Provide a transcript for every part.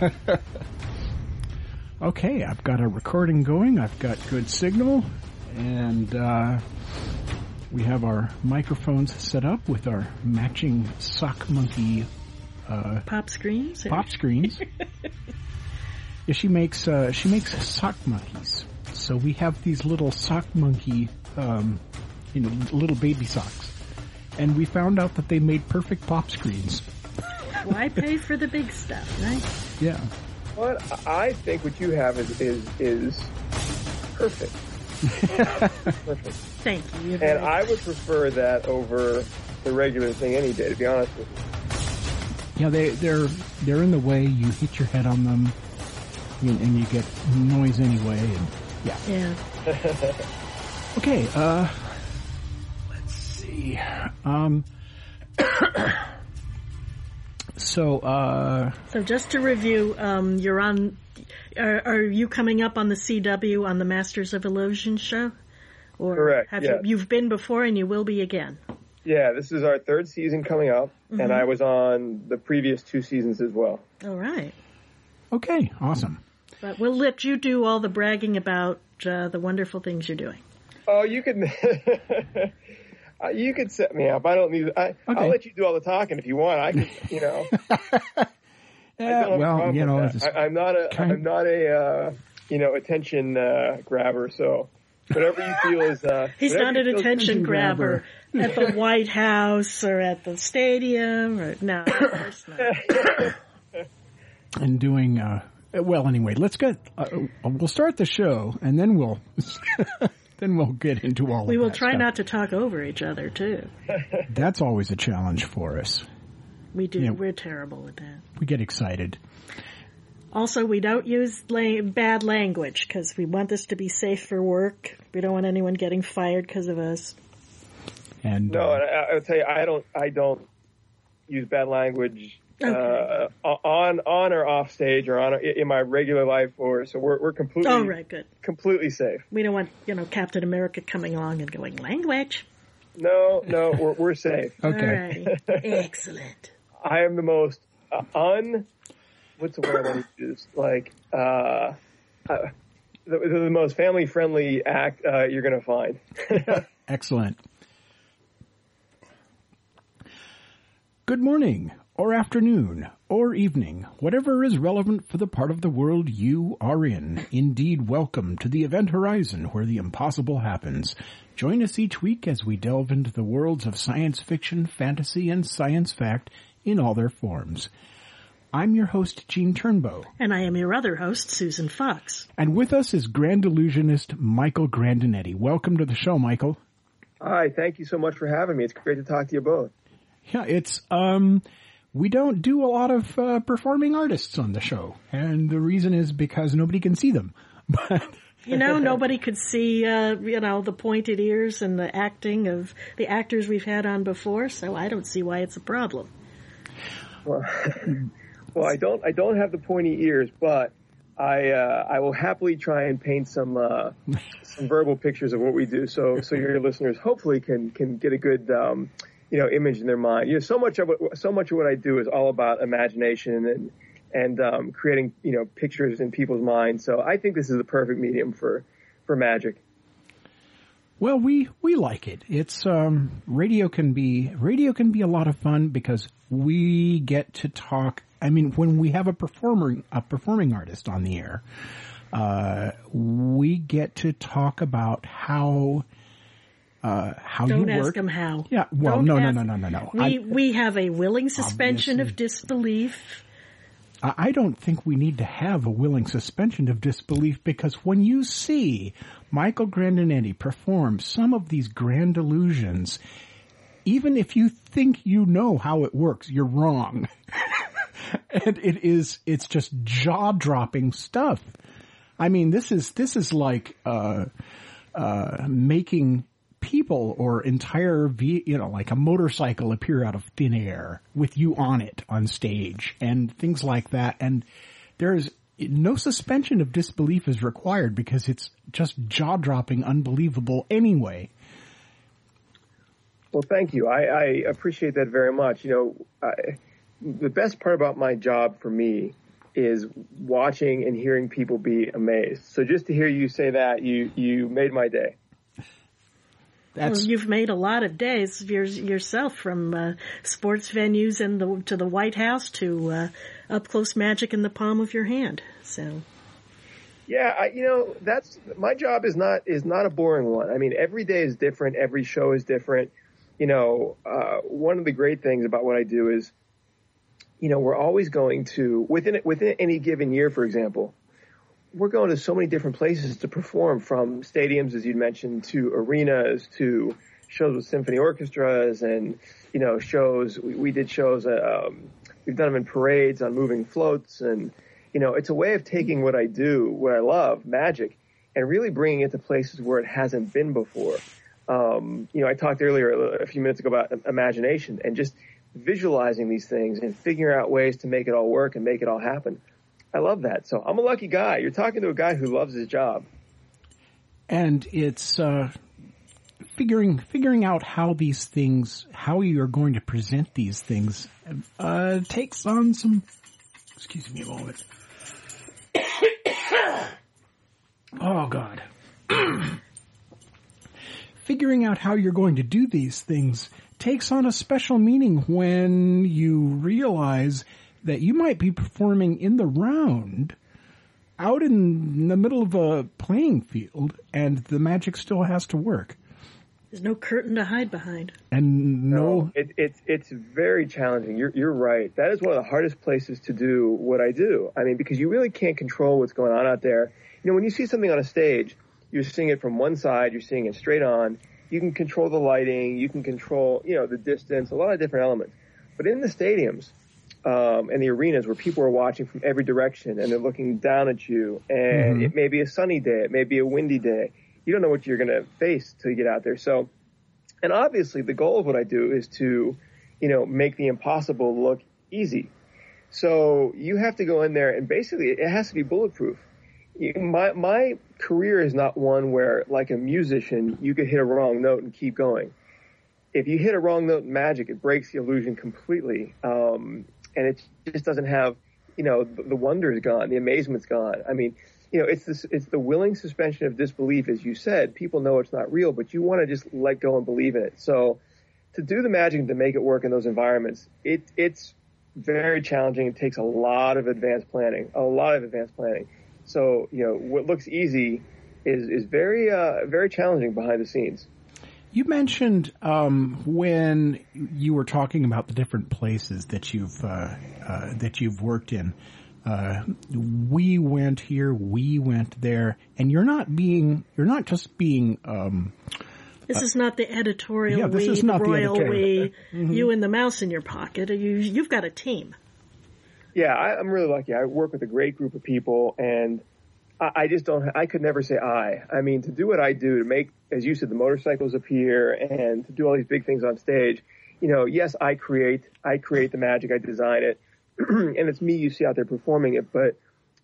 Okay, I've got a recording going. I've got good signal, and uh, we have our microphones set up with our matching sock monkey uh, Pop screens? or- pop screens. yeah, she makes uh, she makes sock monkeys. So we have these little sock monkey, um, you know, little baby socks, and we found out that they made perfect pop screens. Why pay for the big stuff, right? Yeah. What I think what you have is is is perfect. perfect. Thank you. And very- I would prefer that over the regular thing any day, to be honest with you. Yeah, they they're they're in the way. You hit your head on them, and, and you get noise anyway. And yeah. yeah. Okay. Uh, let's see. Um. so uh, So just to review, um, you're on. Are, are you coming up on the CW on the Masters of Illusion show? Or Correct, Have yeah. you, you've been before and you will be again. Yeah, this is our third season coming up, and I was on the previous two seasons as well. All right. okay, awesome. But we'll let you do all the bragging about uh, the wonderful things you're doing. Oh, you can. Uh, you could set me up. I don't need. I, Okay. I'll let you do all the talking if you want. I can, you know. Yeah, don't have a well, you know, with it's- that. I, I'm not a. kind- am not a. Uh, you know, attention uh, grabber. So whatever you feel is. Uh, He's not an attention grabber at the White House or at the stadium or no, of not. and doing uh, well. Anyway, let's get. Uh, we'll start the show, and then we'll then we'll get into all. We of will that try stuff. not to talk over each other too. That's always a challenge for us. We do. Yeah. We're terrible at that. We get excited. Also, we don't use la- bad language because we want this to be safe for work. We don't want anyone getting fired because of us. And No, uh, I, I'll tell you, I don't. I don't use bad language. Okay. Uh, on on or off stage or on in my regular life or so we're we're completely All right, good. completely safe. We don't want you know Captain America coming along and going language. No, no, we're we're safe. okay. Alrighty. excellent. I am the most uh, un. What's the word I want to use? Like, uh, uh, the, the most family friendly act uh, you're going to find. Excellent. Good morning, or afternoon, or evening, whatever is relevant for the part of the world you are in. Indeed, welcome to the Event Horizon, where the impossible happens. Join us each week as we delve into the worlds of science fiction, fantasy, and science fact in all their forms. I'm your host, Gene Turnbow, And I am your other host, Susan Fox. and with us is Grand Illusionist Michael Grandinetti. Welcome to the show, Michael. Hi, thank you so much for having me. It's great to talk to you both. Yeah, it's um we don't do a lot of uh, performing artists on the show, and the reason is because nobody can see them. But You know, nobody could see, uh, you know, the pointed ears and the acting of the actors we've had on before, so I don't see why it's a problem. Well, well, I don't I don't have the pointy ears, but I uh, I will happily try and paint some uh, some verbal pictures of what we do, so so your listeners hopefully can can get a good um, you know image in their mind. You know, so much of what, so much of what I do is all about imagination and and um, creating you know pictures in people's minds. So I think this is the perfect medium for for magic. well, we we like it. It's um radio can be radio can be a lot of fun because we get to talk I mean, when we have a performer, a performing artist on the air, uh, we get to talk about how uh, how Don't you ask work. them how. Yeah, well, Don't no, no, ask- no, no, no, no. We I- we have a willing suspension of disbelief. I I don't think we need to have a willing suspension of disbelief because when you see Michael Grandinetti perform some of these grand illusions, even if you think you know how it works, you're wrong. and it is, it's just jaw dropping stuff. I mean, this is, this is like, uh, uh, making people or entire, you know, like a motorcycle appear out of thin air with you on it on stage and things like that. And there's no suspension of disbelief is required because it's just jaw dropping, unbelievable anyway. Well, thank you. I, I appreciate that very much. You know, I, the best part about my job for me is watching and hearing people be amazed. So just to hear you say that, you you made my day. That's, Well, you've made a lot of days yourself, from uh, sports venues and the to the White House to uh, up close magic in the palm of your hand. So Yeah, I, you know, that's my job is not is not a boring one. I mean, every day is different. Every show is different. You know, uh, one of the great things about what I do is, you know, we're always going to within within any given year, for example, we're going to so many different places to perform, from stadiums, as you mentioned, to arenas, to shows with symphony orchestras, and you know, shows. We, we did shows. uh, Um, we've done them in parades on moving floats, and you know, it's a way of taking what I do, what I love, magic, and really bringing it to places where it hasn't been before. Um, you know, I talked earlier a few minutes ago about imagination and just visualizing these things and figuring out ways to make it all work and make it all happen. I love that. So I'm a lucky guy. You're talking to a guy who loves his job. and it's uh, figuring figuring out how these things, how you're going to present these things, uh, takes on some. Excuse me a moment. oh God. figuring out how you're going to do these things takes on a special meaning when you realize that you might be performing in the round out in the middle of a playing field and the magic still has to work. there's no curtain to hide behind. And no, It, it's it's very challenging. You're you're right. That is one of the hardest places to do what I do. I mean, because you really can't control what's going on out there. You know, when you see something on a stage, you're seeing it from one side, you're seeing it straight on. You can control the lighting, you can control, you know, the distance, a lot of different elements. But in the stadiums um, and the arenas where people are watching from every direction and they're looking down at you, and it may be a sunny day, it may be a windy day. You don't know what you're going to face till you get out there. So, and obviously, the goal of what I do is to, you know, make the impossible look easy. So you have to go in there and basically it has to be bulletproof. My my career is not one where, like a musician, you could hit a wrong note and keep going. If you hit a wrong note in magic, it breaks the illusion completely, um, and it just doesn't have, you know, the, wonder is gone, the amazement's gone. I mean, you know, it's this, it's the willing suspension of disbelief, as you said. People know it's not real, but you want to just let go and believe in it. So, to do the magic to make it work in those environments, it it's very challenging. It takes a lot of advanced planning, a lot of advanced planning. So, you know, what looks easy is is very uh, very challenging behind the scenes. You mentioned um, when you were talking about the different places that you've uh, uh, that you've worked in. Uh, we went here, we went there, and you're not being, you're not just being um, This is not the editorial yeah, this we, is not the the royal editorial. we, you and the mouse in your pocket. You, you've got a team. Yeah, I, I'm really lucky. I work with a great group of people, and I, just don't. I could never say I. I mean, to do what I do, to make, as you said, the motorcycles appear, and to do all these big things on stage. You know, yes, I create. I create the magic. I design it, and it's me you see out there performing it. But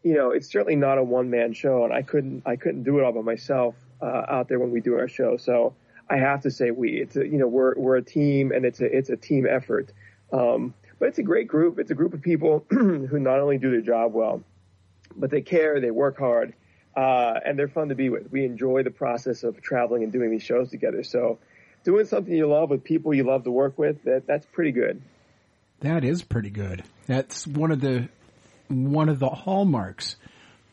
you know, it's certainly not a one man show, and I couldn't. I couldn't do it all by myself uh, out there when we do our show. So I have to say we. It's a, you know, we're we're a team, and it's a it's a team effort. Um, but it's a great group. It's a group of people who not only do their job well, but they care, they work hard, uh, and they're fun to be with. We enjoy the process of traveling and doing these shows together. So doing something you love with people you love to work with, that, that's pretty good. That is pretty good. That's one of the one of the hallmarks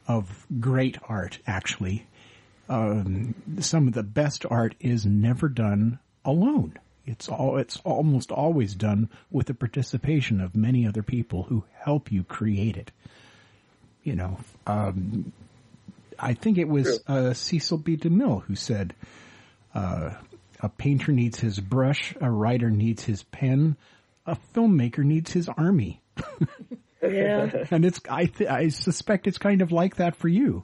of great art. Actually, um, some of the best art is never done alone. It's all it's almost always done with the participation of many other people who help you create it. You know, um, I think it was uh, Cecil B. DeMille who said, uh, "A painter needs his brush, a writer needs his pen, a filmmaker needs his army." Yeah. and it's I th- I suspect it's kind of like that for you.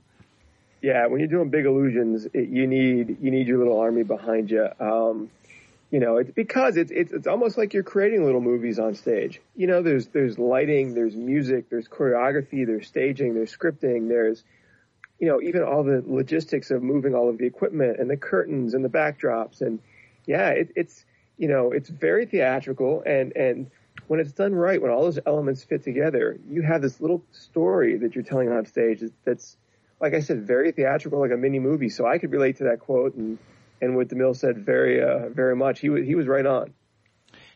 Yeah, when you're doing big illusions, it, you need you need your little army behind you. Um, you know, it's because it's it's it's almost like you're creating little movies on stage. You know, there's there's lighting, there's music, there's choreography, there's staging, there's scripting, there's you know even all the logistics of moving all of the equipment and the curtains and the backdrops and yeah, it, it's you know it's very theatrical and and when it's done right, when all those elements fit together, you have this little story that you're telling on stage that's, like I said, very theatrical, like a mini movie. So I could relate to that quote and, and what DeMille said very, uh, very much. He was, he was right on.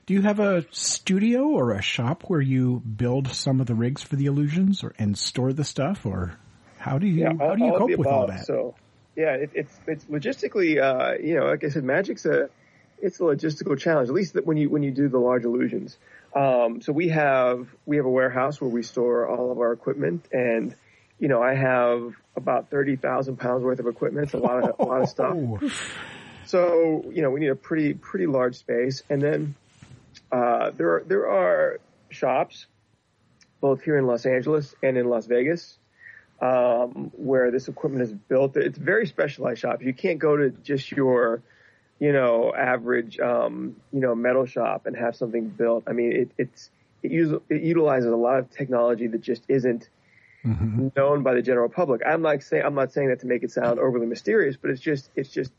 Do you have a studio or a shop where you build some of the rigs for the illusions or, and store the stuff or how do you, Yeah, all, how do you cope with all that? So, yeah, it, it's it's logistically, uh, you know, like I said, magic's a it's a logistical challenge. At least that when you when you do the large illusions. Um, so we have we have a warehouse where we store all of our equipment, and you know, I have about thirty thousand pounds worth of equipment. It's a lot of a lot of stuff. So, you know, we need a pretty, pretty large space. And then, uh, there are, there are shops, both here in Los Angeles and in Las Vegas, um, where this equipment is built. It's very specialized shops. You can't go to just your, you know, average, um, you know, metal shop and have something built. I mean, it, it's, it, use, it utilizes a lot of technology that just isn't, known by the general public. I'm not saying I'm not saying that to make it sound overly mysterious, but it's just it's just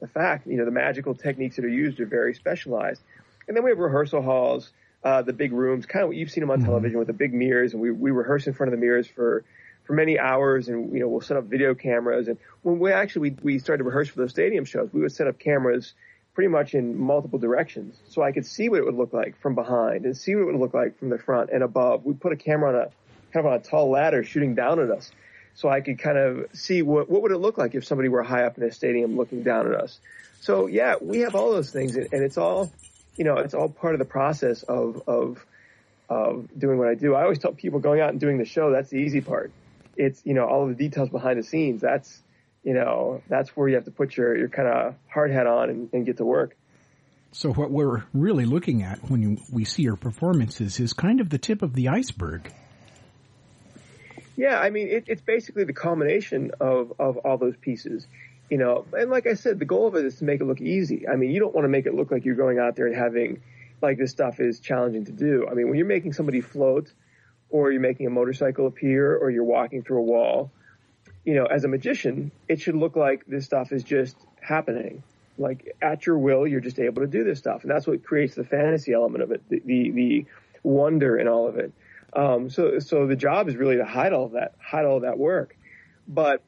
the fact. You know, the magical techniques that are used are very specialized. And then we have rehearsal halls, uh, the big rooms, kind of what you've seen them on television with the big mirrors, and we we rehearse in front of the mirrors for for many hours, and you know we'll set up video cameras. And when we actually we, we started to rehearse for those stadium shows, we would set up cameras pretty much in multiple directions, so I could see what it would look like from behind and see what it would look like from the front and above. We put a camera on a kind of on a tall ladder shooting down at us. So I could kind of see what, what would it look like if somebody were high up in a stadium looking down at us. So yeah, we have all those things and, it's all, you know, it's all part of the process of, of, of doing what I do. I always tell people going out and doing the show, that's the easy part. It's, you know, all of the details behind the scenes. That's, you know, that's where you have to put your, your kind of hard hat on and, and get to work. So what we're really looking at when you, we see your performances is kind of the tip of the iceberg. Yeah, I mean, it, it's basically the culmination of, of all those pieces, you know, and like I said, the goal of it is to make it look easy. I mean, you don't want to make it look like you're going out there and having, like this stuff is challenging to do. I mean, when you're making somebody float or you're making a motorcycle appear or you're walking through a wall, you know, as a magician, it should look like this stuff is just happening. Like at your will, you're just able to do this stuff. And that's what creates the fantasy element of it, the, the, the wonder in all of it. Um, so, so the job is really to hide all that, hide all that work. But,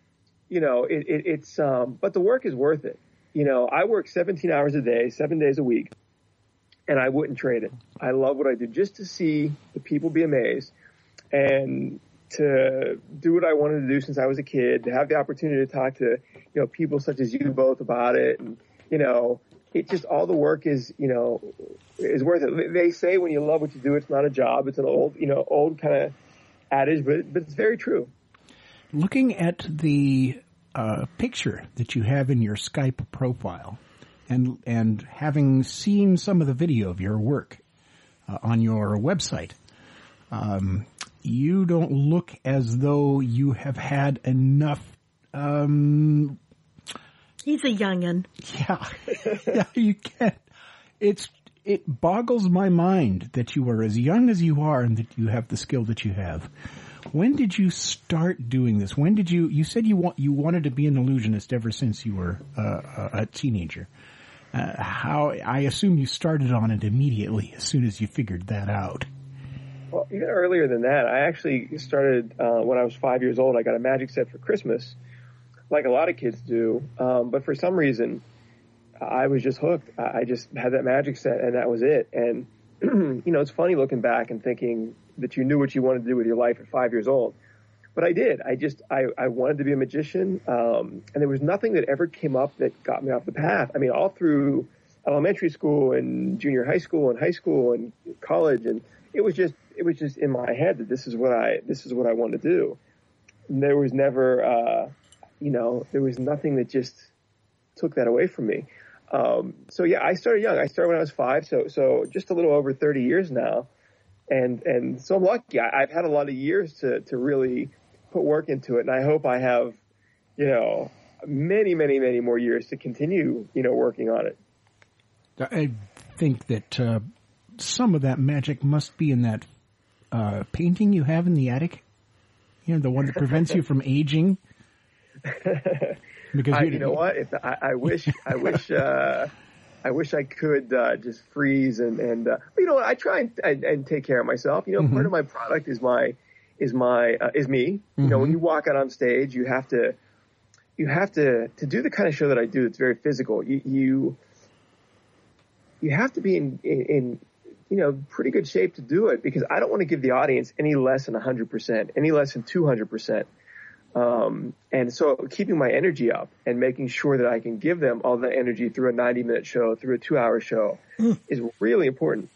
you know, it, it, it's, um, but the work is worth it. You know, I work 17 hours a day, seven days a week, and I wouldn't trade it. I love what I do just to see the people be amazed and to do what I wanted to do since I was a kid, to have the opportunity to talk to, you know, people such as you both about it. And, you know, it just, all the work is, you know, is worth it. They say when you love what you do, it's not a job. It's an old, you know, old kind of adage, but, but it's very true. Looking at the uh, picture that you have in your Skype profile, and and having seen some of the video of your work uh, on your website, um, you don't look as though you have had enough. Um, He's a youngin. yeah, yeah, you can't. It's it boggles my mind that you are as young as you are and that you have the skill that you have. When did you start doing this? When did you? You said you want you wanted to be an illusionist ever since you were uh, a, a teenager. Uh, how? I assume you started on it immediately as soon as you figured that out. Well, even earlier than that, I actually started uh, when I was five years old. I got a magic set for Christmas, like a lot of kids do. Um, but for some reason, I was just hooked. I just had that magic set, and that was it. And you know, it's funny looking back and thinking that you knew what you wanted to do with your life at five years old. But I did. I just, I, I wanted to be a magician. Um, and there was nothing that ever came up that got me off the path. I mean, all through elementary school and junior high school and high school and college. And it was just, it was just in my head that this is what I, this is what I want to do. And there was never, uh, you know, there was nothing that just took that away from me. Um, so yeah, I started young. I started when I was five, so so just a little over 30 years now, and and so I'm lucky. I, I've had a lot of years to to really put work into it, and I hope I have, you know, many many many more years to continue, you know, working on it. I think that uh, some of that magic must be in that uh, painting you have in the attic. You know, the one that prevents you from aging. Because I, you know what? If I, I wish, I wish, uh, I wish I could uh, just freeze and and uh, you know what? I try and, and, and take care of myself. You know, mm-hmm. part of my product is my is my uh, is me. Mm-hmm. You know, when mm-hmm. you walk out on stage, you have to you have to to do the kind of show that I do. It's very physical. You you, you have to be in, in, in you know pretty good shape to do it because I don't want to give the audience any less than 100%, any less than 200%. Um, and so keeping my energy up and making sure that I can give them all the energy through a 90 minute show, through a two hour show mm. is really important.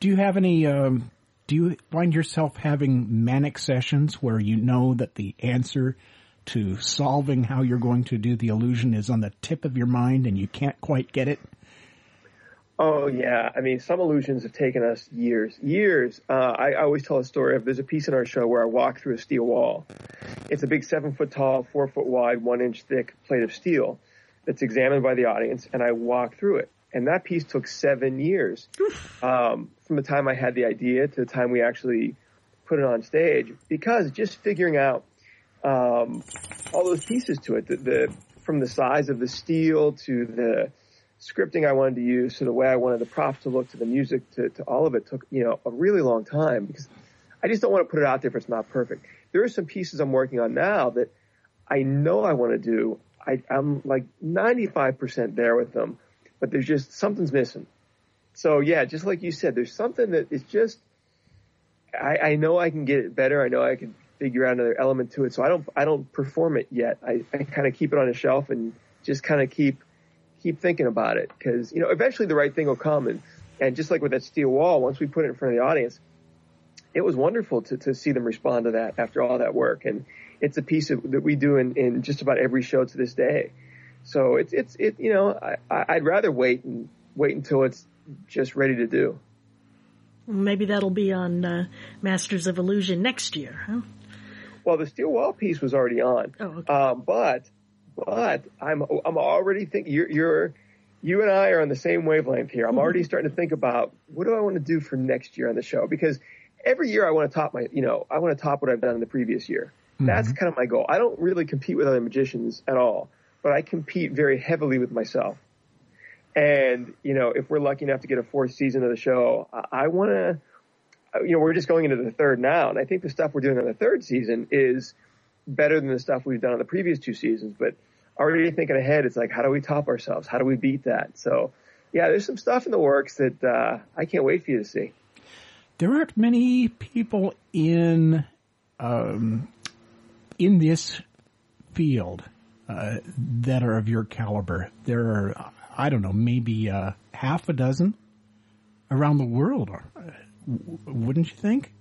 Do you have any, um, do you find yourself having manic sessions where you know that the answer to solving how you're going to do the illusion is on the tip of your mind and you can't quite get it? Oh yeah, I mean, some illusions have taken us years, years. Uh, I, I, always tell a story of there's a piece in our show where I walk through a steel wall. It's a big seven foot tall, four foot wide, one inch thick plate of steel that's examined by the audience, and I walk through it. And that piece took seven years um, from the time I had the idea to the time we actually put it on stage, because just figuring out um, all those pieces to it, the, the from the size of the steel to the scripting I wanted to use to the way I wanted the props to look to the music to, to all of it took, you know, a really long time because I just don't want to put it out there if it's not perfect. There are some pieces I'm working on now that I know I want to do. I, I'm like 95% there with them, but there's just something's missing. So yeah, just like you said, there's something that is just, I, I know I can get it better. I know I can figure out another element to it. So I don't, I don't perform it yet. I, I kind of keep it on a shelf and just kind of keep keep thinking about it because you know eventually the right thing will come and and just like with that steel wall, once we put it in front of the audience, it was wonderful to to see them respond to that after all that work. And it's a piece of, that we do in in just about every show to this day. So it's it's it you know I I'd rather wait and wait until it's just ready to do. Maybe that'll be on uh, Masters of Illusion next year, huh? Well, the steel wall piece was already on. Oh, okay. Um, but but I'm I'm already thinking you're, you're you and I are on the same wavelength here. I'm already mm-hmm. starting to think about what do I want to do for next year on the show because every year I want to top my you know I want to top what I've done in the previous year. Mm-hmm. That's kind of my goal. I don't really compete with other magicians at all, but I compete very heavily with myself. And you know, if we're lucky enough to get a fourth season of the show, I, I want to. You know, we're just going into the third now, and I think the stuff we're doing on the third season is better than the stuff we've done on the previous two seasons. But already thinking ahead, it's like, how do we top ourselves? How do we beat that? So, yeah, there's some stuff in the works that uh, I can't wait for you to see. There aren't many people in um, in this field uh, that are of your caliber. There are, I don't know, maybe uh, half a dozen around the world. Uh, wouldn't you think?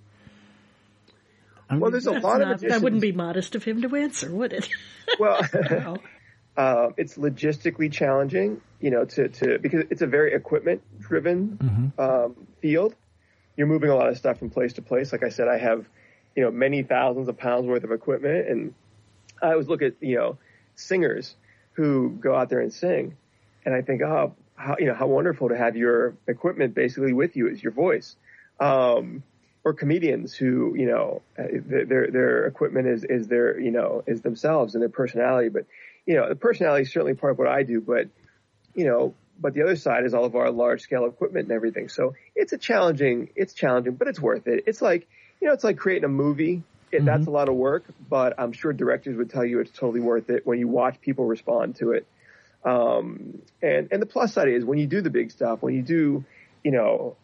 I mean, well, there's a lot not, of That wouldn't be modest of him to answer, would it? well, uh, it's logistically challenging, you know, to, to because it's a very equipment driven mm-hmm. um, field. You're moving a lot of stuff from place to place. Like I said, I have, you know, many thousands of pounds worth of equipment, and I always look at you know singers who go out there and sing, and I think, oh, how you know how wonderful to have your equipment basically with you is your voice. Um, or comedians who, you know, their, their equipment is, is their, you know, is themselves and their personality. But, you know, the personality is certainly part of what I do, but, you know, but the other side is all of our large scale equipment and everything. So it's a challenging, it's challenging, but it's worth it. It's like, you know, it's like creating a movie. It, mm-hmm. That's a lot of work, but I'm sure directors would tell you it's totally worth it when you watch people respond to it. Um, and, and the plus side is when you do the big stuff, when you do, you know,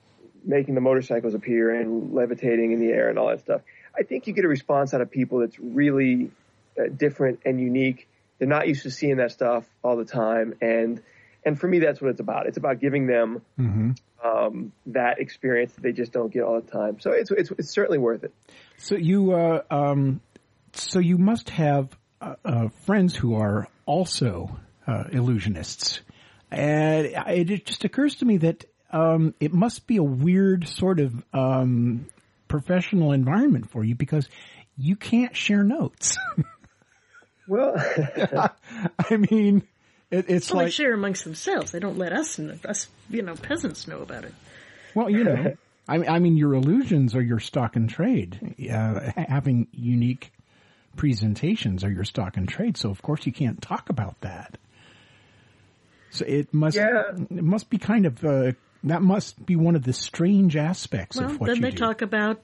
making the motorcycles appear and levitating in the air and all that stuff. I think you get a response out of people that's really uh, different and unique. They're not used to seeing that stuff all the time, and and for me, that's what it's about. It's about giving them mm-hmm. um, that experience that they just don't get all the time. So it's it's, it's certainly worth it. So you uh, um, so you must have uh, uh friends who are also uh, illusionists, and it just occurs to me that um, it must be a weird sort of um, professional environment for you because you can't share notes. well, I mean, it, it's well, like they share amongst themselves. They don't let us, and us, you know, peasants know about it. Well, you know, I, I mean, your illusions are your stock and trade. Uh, having unique presentations are your stock and trade. So of course you can't talk about that. So it must yeah. it must be kind of uh, that must be one of the strange aspects well, of what then you they do. talk about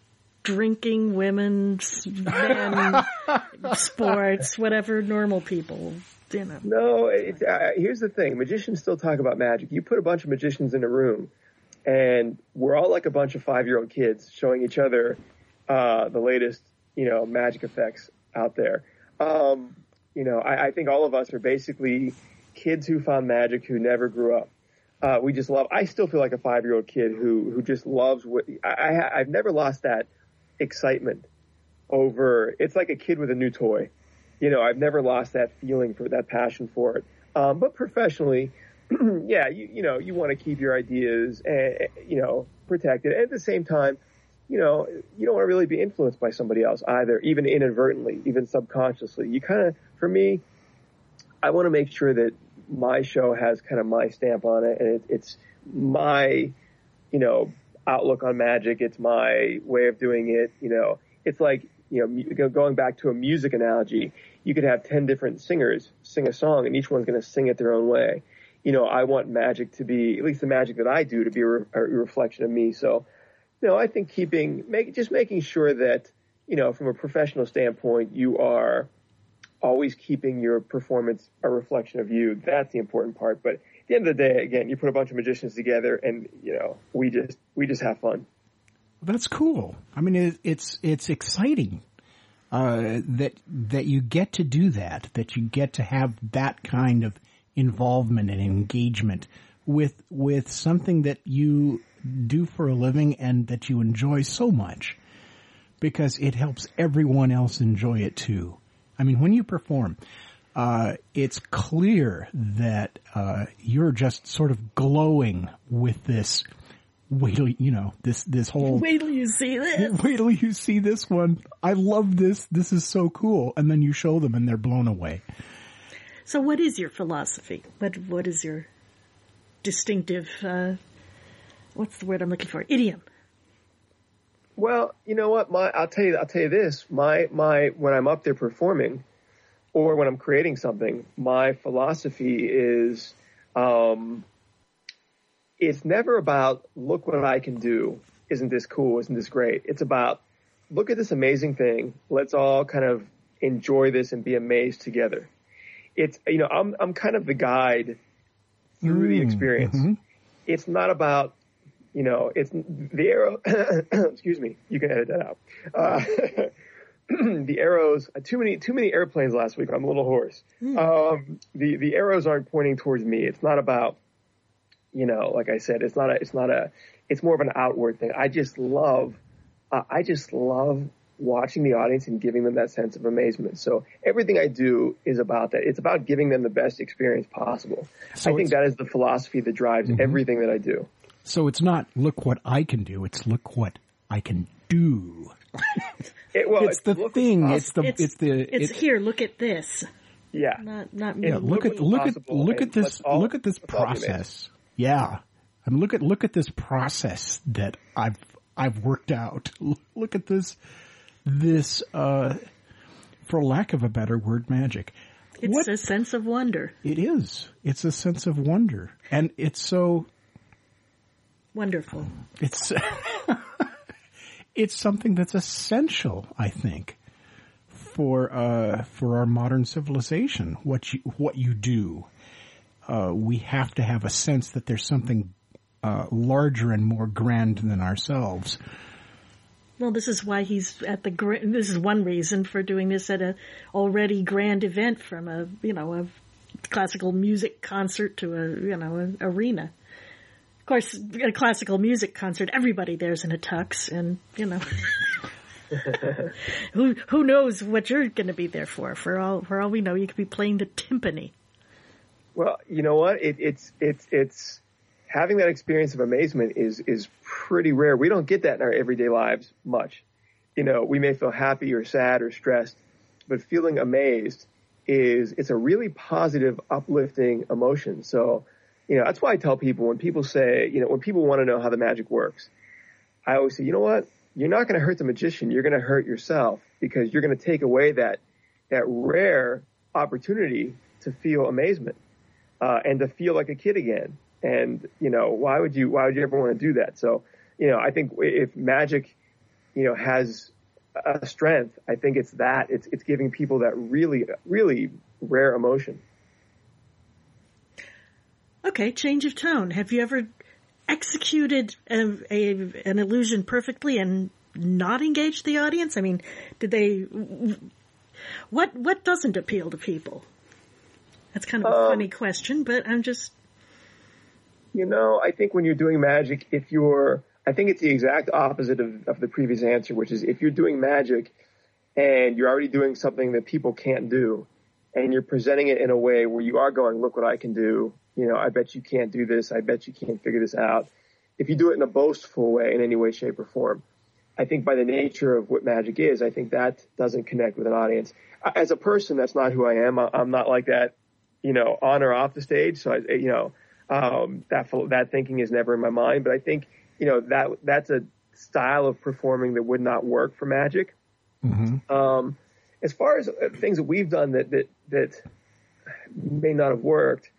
drinking, women's, men, sports, whatever normal people, you know. No, it, uh, here's the thing. Magicians still talk about magic. You put a bunch of magicians in a room and we're all like a bunch of five year old kids showing each other, uh, the latest, you know, magic effects out there. Um, you know, I, I think all of us are basically kids who found magic who never grew up uh, we just love. I still feel like a five year old kid who who just loves what I, I I've never lost that excitement over. It's like a kid with a new toy. You know, I've never lost that feeling for that passion for it. Um, but professionally, yeah, you you know you want to keep your ideas and eh, you know protected. And at the same time, you know you don't want to really be influenced by somebody else either, even inadvertently, even subconsciously. You kind of, for me, I want to make sure that my show has kind of my stamp on it, and it, it's my, you know, outlook on magic. It's my way of doing it. You know, it's like you know, going back to a music analogy, you could have ten different singers sing a song, and each one's going to sing it their own way. You know, I want magic to be, at least the magic that I do, to be a, re- a reflection of me. So, you know, I think keeping, make, just making sure that, you know, from a professional standpoint, you are always keeping your performance a reflection of you. That's the important part. But the end of the day, again, you put a bunch of magicians together and, you know, we just, we just have fun. That's cool. I mean, it, it's, it's exciting, uh, that, that you get to do that, that you get to have that kind of involvement and engagement with, with something that you do for a living and that you enjoy so much because it helps everyone else enjoy it too. I mean, when you perform, uh, it's clear that uh, you're just sort of glowing with this. Wait till you know this. This whole. Wait till you see this. Wait till you see this one. I love this. This is so cool. And then you show them, and they're blown away. So, what is your philosophy? What What is your distinctive? Uh, what's the word I'm looking for? Idiom. Well, you know what? My, I'll tell you, I'll tell you this. My, my, when I'm up there performing or when I'm creating something, my philosophy is, um, it's never about, look what I can do. Isn't this cool? Isn't this great? It's about, look at this amazing thing. Let's all kind of enjoy this and be amazed together. It's, you know, I'm, I'm kind of the guide through mm, the experience. Mm-hmm. It's not about you know, it's the arrow. excuse me. You can edit that out. Uh, the arrows. Uh, too many too many airplanes last week. I'm a little hoarse. Mm. Um, the the arrows aren't pointing towards me. It's not about. You know, like I said, it's not a. It's not a. It's more of an outward thing. I just love. Uh, I just love watching the audience and giving them that sense of amazement. So everything I do is about that. It's about giving them the best experience possible. So I think that is the philosophy that drives mm-hmm. everything that I do. So it's not look what I can do, it's look what I can do. it, well, it's, it's the thing. It's the it's, it's the it's, it's, here. Look at this. Yeah. Not not me. Yeah, look, look at look at look at this look at this process. Yeah. I mean look at look at this process that I've I've worked out. Look at this this uh for lack of a better word magic. It's what, a sense of wonder. It is. It's a sense of wonder. And it's so Wonderful. It's it's something that's essential, I think, for uh, for our modern civilization. What you what you do, uh, we have to have a sense that there's something uh, larger and more grand than ourselves. Well, this is why he's at the. This is one reason for doing this at a already grand event, from a you know a classical music concert to a you know an arena. Of course, at a classical music concert, everybody there's in a tux, and you know. who who knows what you're going to be there for? For all for all we know, you could be playing the timpani. Well, you know what? It, it's it's it's having that experience of amazement is is pretty rare. We don't get that in our everyday lives much. You know, we may feel happy or sad or stressed, but feeling amazed is it's a really positive, uplifting emotion. So, you know, that's why I tell people when people say, you know, when people want to know how the magic works, I always say, you know what? You're not going to hurt the magician. You're going to hurt yourself because you're going to take away that that rare opportunity to feel amazement uh, and to feel like a kid again. And, you know, why would you, why would you ever want to do that? So, you know, I think if magic, you know, has a strength, I think it's that it's, it's giving people that really, really rare emotion. Okay. Change of tone. Have you ever executed a, a, an illusion perfectly and not engaged the audience? I mean, did they, what, what doesn't appeal to people? That's kind of a um, funny question, but I'm just you know, I think when you're doing magic, if you're, I think it's the exact opposite of, of the previous answer, which is if you're doing magic and you're already doing something that people can't do and you're presenting it in a way where you are going, look what I can do. You know, I bet you can't do this. I bet you can't figure this out. If you do it in a boastful way in any way, shape or form, I think by the nature of what magic is, I think that doesn't connect with an audience. As a person, that's not who I am. I'm not like that, you know, on or off the stage. So I, you know, um, that that thinking is never in my mind, but I think you know that that's a style of performing that would not work for magic. Mm-hmm. Um, as far as uh, things that we've done that that that may not have worked,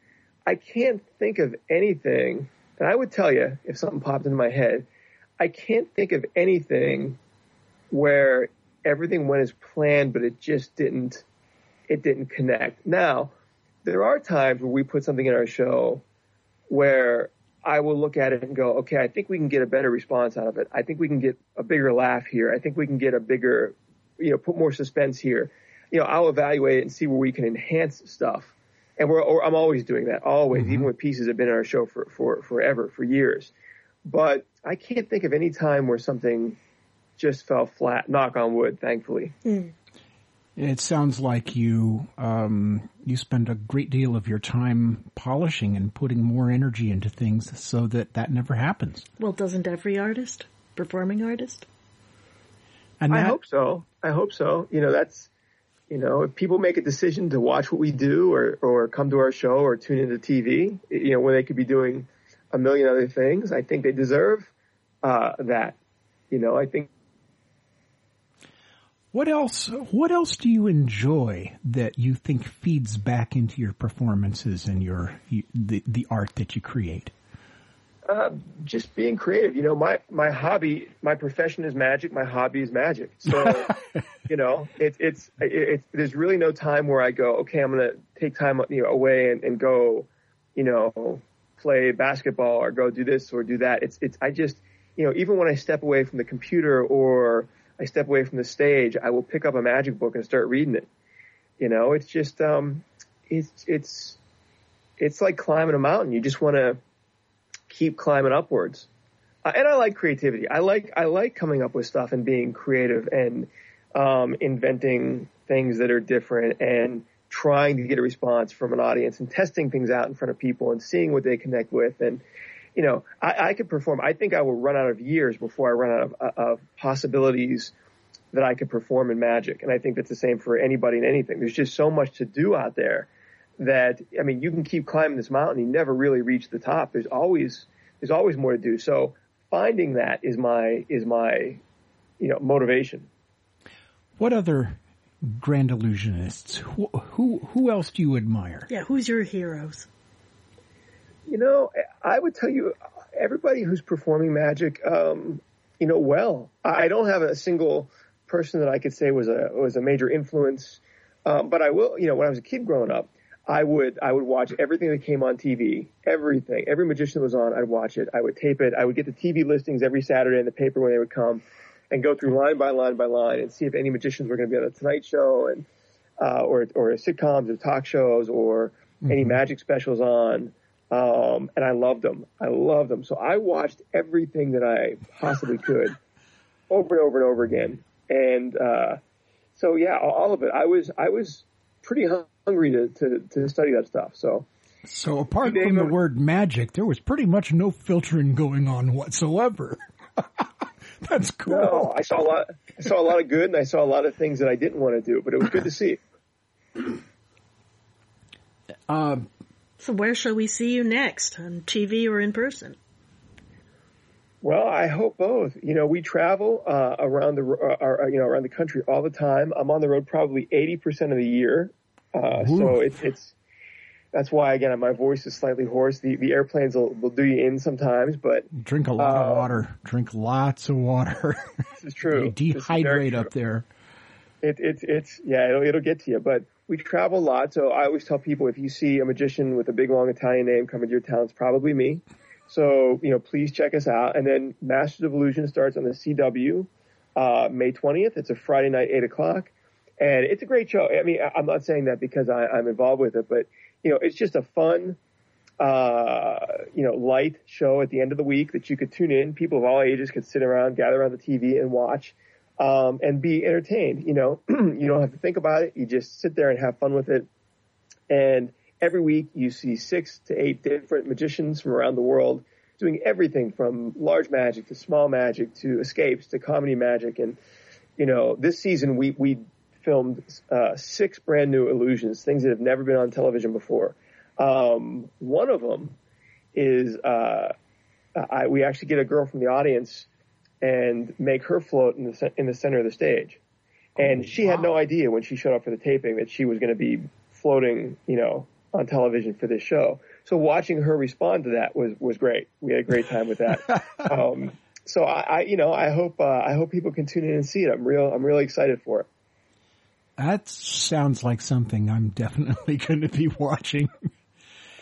I can't think of anything. And I would tell you if something popped into my head, I can't think of anything where everything went as planned, but it just didn't it didn't connect. Now, there are times where we put something in our show where I will look at it and go, okay, I think we can get a better response out of it. I think we can get a bigger laugh here. I think we can get a bigger, you know, put more suspense here. You know, I'll evaluate it and see where we can enhance stuff. And we're, or I'm always doing that, always, mm-hmm. even with pieces that have been in our show for, for forever, for years. But I can't think of any time where something just fell flat. Knock on wood, thankfully. Mm. It sounds like you um, you spend a great deal of your time polishing and putting more energy into things so that that never happens. Well, doesn't every artist, performing artist? And that, I hope so. I hope so. You know, that's you know, if people make a decision to watch what we do or or come to our show or tune into TV, you know, when they could be doing a million other things, I think they deserve uh, that. You know, I think what else? What else do you enjoy that you think feeds back into your performances and your the the art that you create? Uh, just being creative. You know, my my hobby, my profession is magic. My hobby is magic. So, you know, it, it's it, it's there's really no time where I go, okay, I'm gonna take time you know away and, and go, you know, play basketball or go do this or do that. It's it's I just you know even when I step away from the computer or I step away from the stage, I will pick up a magic book and start reading it. You know, it's just, um, it's, it's, it's like climbing a mountain. You just want to keep climbing upwards. Uh, and I like creativity. I like, I like coming up with stuff and being creative and, um, inventing things that are different and trying to get a response from an audience and testing things out in front of people and seeing what they connect with and, you know, I, I could perform. I think I will run out of years before I run out of, of possibilities that I could perform in magic. And I think that's the same for anybody in anything. There's just so much to do out there that, I mean, you can keep climbing this mountain. You never really reach the top. There's always, there's always more to do. So finding that is my, is my, you know, motivation. What other grand illusionists? Who, who, who else do you admire? Yeah. Who's your heroes? You know, I would tell you, everybody who's performing magic, um, you know, well, I don't have a single person that I could say was a was a major influence, um, but I will. You know, when I was a kid growing up, I would I would watch everything that came on TV, everything, every magician that was on, I'd watch it. I would tape it. I would get the TV listings every Saturday in the paper when they would come, and go through line by line by line and see if any magicians were going to be on the Tonight Show and uh, or or sitcoms or talk shows or mm-hmm. any magic specials on. Um, and I loved them. I loved them. So I watched everything that I possibly could over and over and over again. And, uh, so yeah, all of it. I was, I was pretty hungry to, to, to study that stuff. So, so apart from the word magic, there was pretty much no filtering going on whatsoever. That's cool. No, I saw a lot. I saw a lot of good, and I saw a lot of things that I didn't want to do, but it was good to see. Um, so where shall we see you next, on TV or in person? Well, I hope both. You know, we travel uh, around the uh, you know around the country all the time. I'm on the road probably 80% of the year, uh, so it's it's that's why again my voice is slightly hoarse. The the airplanes will, will do you in sometimes, but drink a lot of uh, water. Drink lots of water. This is true. you dehydrate up there. It, it, it's yeah, it'll it'll get to you. But we travel a lot, so I always tell people if you see a magician with a big long Italian name coming to your town, it's probably me. So, you know, please check us out. And then Masters of Illusion starts on the CW, uh, May 20th. It's a Friday night, 8 o'clock. And it's a great show. I mean, I'm not saying that because I, I'm involved with it, but, you know, it's just a fun, uh, you know, light show at the end of the week that you could tune in. People of all ages could sit around, gather around the TV and watch, um, and be entertained. You know, you don't have to think about it. You just sit there and have fun with it. And every week you see six to eight different magicians from around the world doing everything from large magic to small magic to escapes to comedy magic. And, you know, this season we, we filmed, uh, six brand new illusions, things that have never been on television before. Um, one of them is, uh, I, we actually get a girl from the audience and make her float in the, in the center of the stage. And she wow. had no idea when she showed up for the taping that she was going to be floating, you know, on television for this show. So watching her respond to that was was great. We had a great time with that. um, so I, I, you know, I hope uh, I hope people can tune in and see it. I'm real. I'm really excited for it. That sounds like something I'm definitely going to be watching.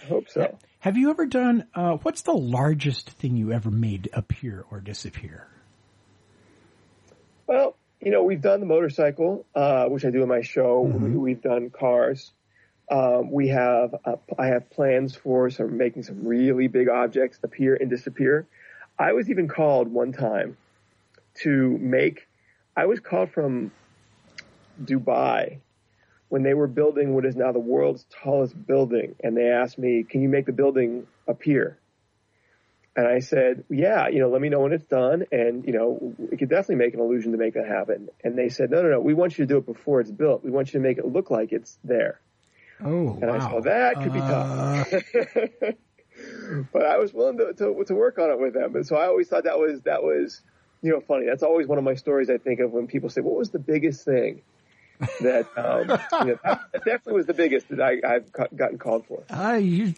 I hope so. Have you ever done? Uh, what's the largest thing you ever made appear or disappear? Well, you know, we've done the motorcycle, uh, which I do in my show. Mm-hmm. We've done cars. Um, we have uh, I have plans for some making some really big objects appear and disappear. I was even called one time to make. I was called from Dubai when they were building what is now the world's tallest building, and they asked me, "Can you make the building appear?" And I said, "Yeah, you know, let me know when it's done, and you know, we could definitely make an illusion to make that happen." And they said, "No, no, no, we want you to do it before it's built. We want you to make it look like it's there." Oh, and wow. I saw that could be tough. Uh... but I was willing to, to, to work on it with them, and so I always thought that was that was you know funny. That's always one of my stories. I think of when people say, "What was the biggest thing?" that, um, you know, that, that definitely was the biggest that I, have gotten called for. I, you,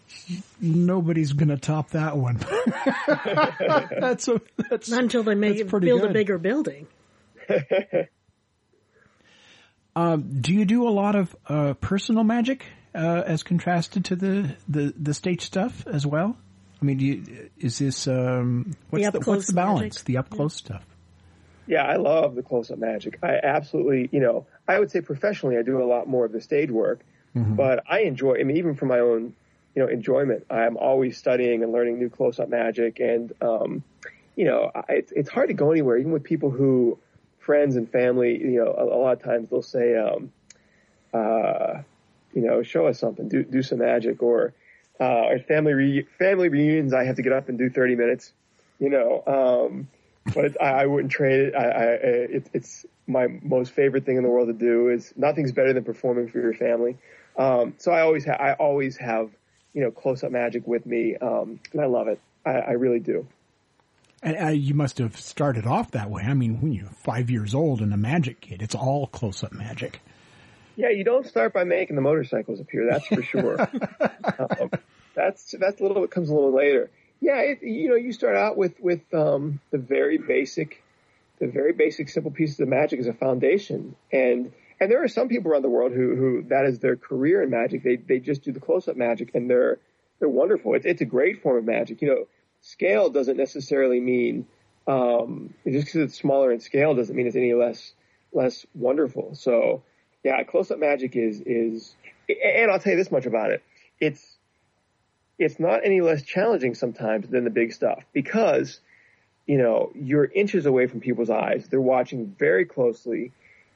nobody's going to top that one. that's a, that's not until they make build good. a bigger building. Um, do you do a lot of uh, personal magic uh, as contrasted to the, the, the stage stuff as well? I mean, you, is this um, what's the, the what's the balance? Magic. The up close yeah. stuff. Yeah, I love the close up magic. I absolutely, you know, I would say professionally, I do a lot more of the stage work, mm-hmm. but I enjoy. I mean, even for my own, you know, enjoyment, I'm always studying and learning new close up magic, and um, you know, it's it's hard to go anywhere, even with people who friends and family, you know, a, a lot of times they'll say, um, uh, you know, show us something, do, do some magic or, uh, family re- family reunions. I have to get up and do 30 minutes, you know, um, but I, I, wouldn't trade it. I, I it, it's my most favorite thing in the world to do is nothing's better than performing for your family. Um, so I always, ha- I always have, you know, close up magic with me. Um, and I love it. I, I really do. And uh, you must have started off that way. I mean, when you're five years old and a magic kid, it's all close up magic. Yeah, you don't start by making the motorcycles appear. That's for sure. um, that's that's a little. It comes a little later. Yeah, it, you know, you start out with with um, the very basic, the very basic, simple pieces of magic as a foundation, and and there are some people around the world who who that is their career in magic. They they just do the close up magic, and they're they're wonderful. It's it's a great form of magic. You know, scale doesn't necessarily mean um, just because it's smaller in scale doesn't mean it's any less less wonderful. So yeah, close up magic is is, and I'll tell you this much about it. It's it's not any less challenging sometimes than the big stuff because you know you're inches away from people's eyes. They're watching very closely.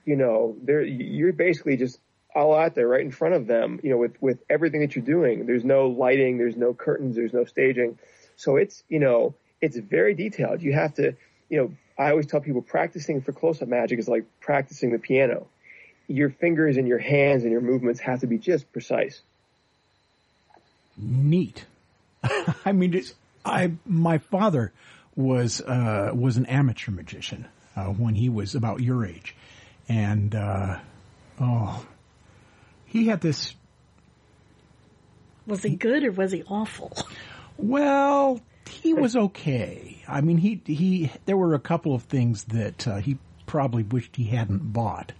You know, they're you're basically just all out there right in front of them. You know, with with everything that you're doing. There's no lighting. There's no curtains. There's no staging. So it's you know it's very detailed. You have to you know I always tell people practicing for close up magic is like practicing the piano. Your fingers and your hands and your movements have to be just precise. Neat. I mean, it's, I, my father was, uh, was an amateur magician, uh, when he was about your age. And, uh, oh, he had this. Was he good or was he awful? Well, he was okay. I mean, he he. There were a couple of things that uh, he probably wished he hadn't bought.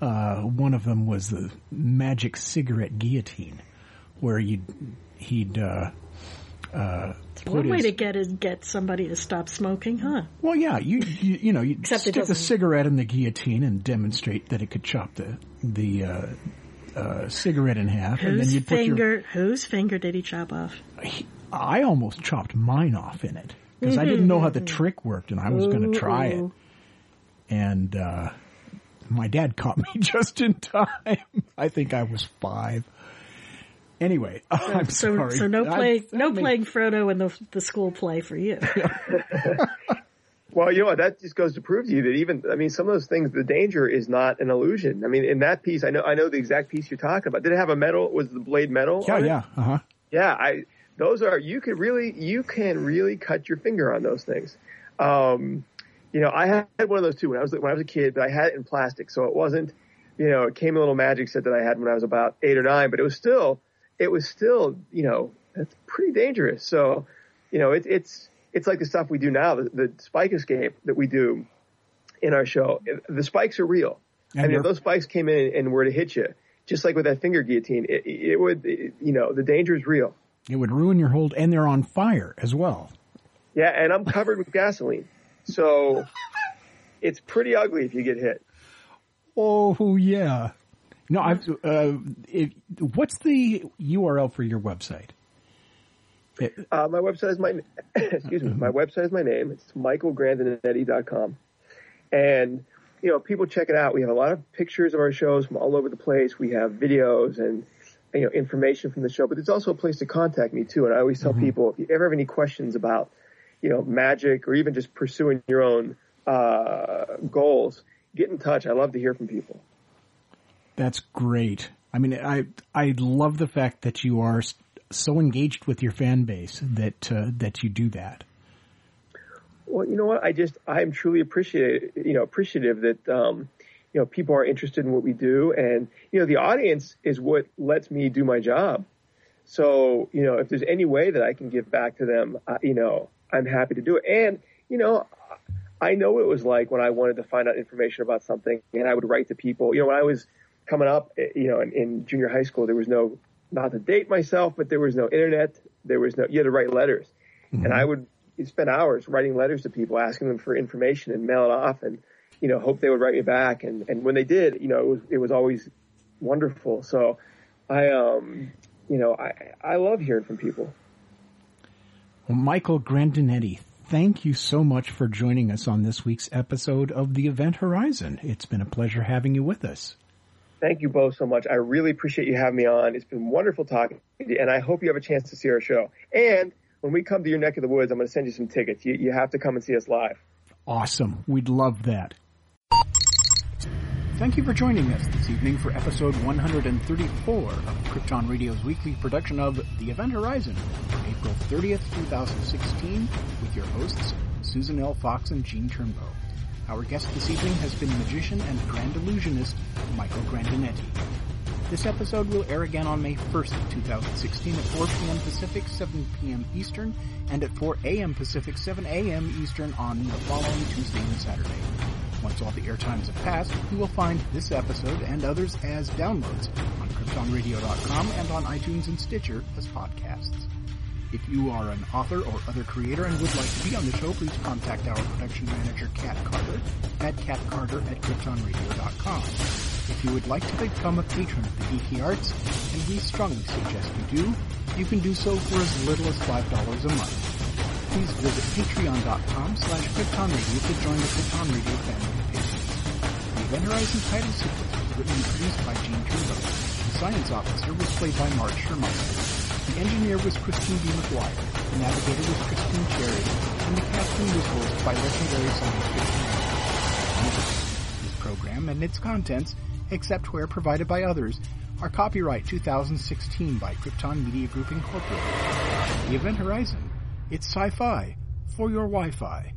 Uh, one of them was the magic cigarette guillotine, where you'd he'd. Uh, uh, One way his, to get is get somebody to stop smoking, huh? Well, yeah, you you, you know you stick the cigarette in the guillotine and demonstrate that it could chop the the uh, uh, cigarette in half, and then Whose you'd put your finger? Whose finger did he chop off? I almost chopped mine off in it because I didn't know how the trick worked, and I was going to try it. And uh, my dad caught me just in time. I think I was five. Anyway, I'm So, sorry. so no I- no I mean, playing Frodo in the the school play for you. Well, you know what? That just goes to prove to you that even, I mean, some of those things, the danger is not an illusion. I mean, in that piece, I know, I know the exact piece you're talking about. Did it have a metal? Was the blade metal? Yeah, yeah, uh huh. Yeah, I, those are, you could really, you can really cut your finger on those things. Um, you know, I had one of those too when I was, when I was a kid, but I had it in plastic. So it wasn't, you know, it came a little magic set that I had when I was about eight or nine, but it was still, it was still, you know, it's pretty dangerous. So, you know, it, it's, it's like the stuff we do now, the, the spike escape that we do in our show. The spikes are real. And I mean, if those spikes came in and were to hit you, just like with that finger guillotine, it, it would, it, you know, the danger is real. It would ruin your hold, and they're on fire as well. Yeah, and I'm covered with gasoline, so it's pretty ugly if you get hit. Oh yeah. No, I've. Uh, what's the URL for your website? It- Uh, my website is my, excuse me, my website is my name. It's michaelgrandinetti.com. And, you know, people check it out. We have a lot of pictures of our shows from all over the place. We have videos and, you know, information from the show, but it's also a place to contact me too. And I always tell people, if you ever have any questions about, you know, magic or even just pursuing your own, uh, goals, get in touch. I love to hear from people. That's great. I mean, I I love the fact that you are so engaged with your fan base that uh, that you do that. Well, you know what? I just I'm truly appreciative. you know appreciative that um, you know people are interested in what we do, and you know the audience is what lets me do my job. So you know if there's any way that I can give back to them, uh, you know I'm happy to do it. And you know I know what it was like when I wanted to find out information about something, and I would write to people. You know when I was coming up, eh, you know in, in junior high school, there was no not to date myself, but there was no internet. There was no you had to write letters, and I would spend hours writing letters to people, asking them for information and mail it off, and you know hope they would write me back. And and when they did, you know it was it was always wonderful. So I um you know I I love hearing from people. Well, Michael Grandinetti, thank you so much for joining us on this week's episode of the Event Horizon. It's been a pleasure having you with us. Thank you both so much. I really appreciate you having me on. It's been wonderful talking to you, and I hope you have a chance to see our show. And when we come to your neck of the woods, I'm going to send you some tickets. You, you have to come and see us live. Awesome. We'd love that. Thank you for joining us this evening for episode 134 of Krypton Radio's weekly production of The Event Horizon April 30th, 2016 with your hosts, Susan L. Fox and Gene Turnbow. Our guest this evening has been magician and grand illusionist Michael Grandinetti. This episode will air again on May 1st, 2016 at 4 p.m. Pacific, 7 p.m. Eastern, and at 4 a.m. Pacific, 7 a.m. Eastern on the following Tuesday and Saturday. Once all the air times have passed, you will find this episode and others as downloads on KryptonRadio.com and on iTunes and Stitcher as podcasts. If you are an author or other creator and would like to be on the show, please contact our production manager, Kat Carter, at catcarter at KryptonRadio.com. If you would like to become a patron of the Geeky Arts, and we strongly suggest you do, you can do so for as little as $5 a month please visit patreon.com slash kryptonradio to join the Krypton Radio family of patrons. The Event Horizon title sequence was written and produced by Gene Turnbow. The science officer was played by Mark Shermaster. The engineer was Christine B. McGuire. The navigator was Christine Cherry. And the captain was voiced by legendary science fiction This program and its contents, except where provided by others, are copyright 2016 by Krypton Media Group Incorporated. The Event Horizon it's sci-fi for your Wi-Fi.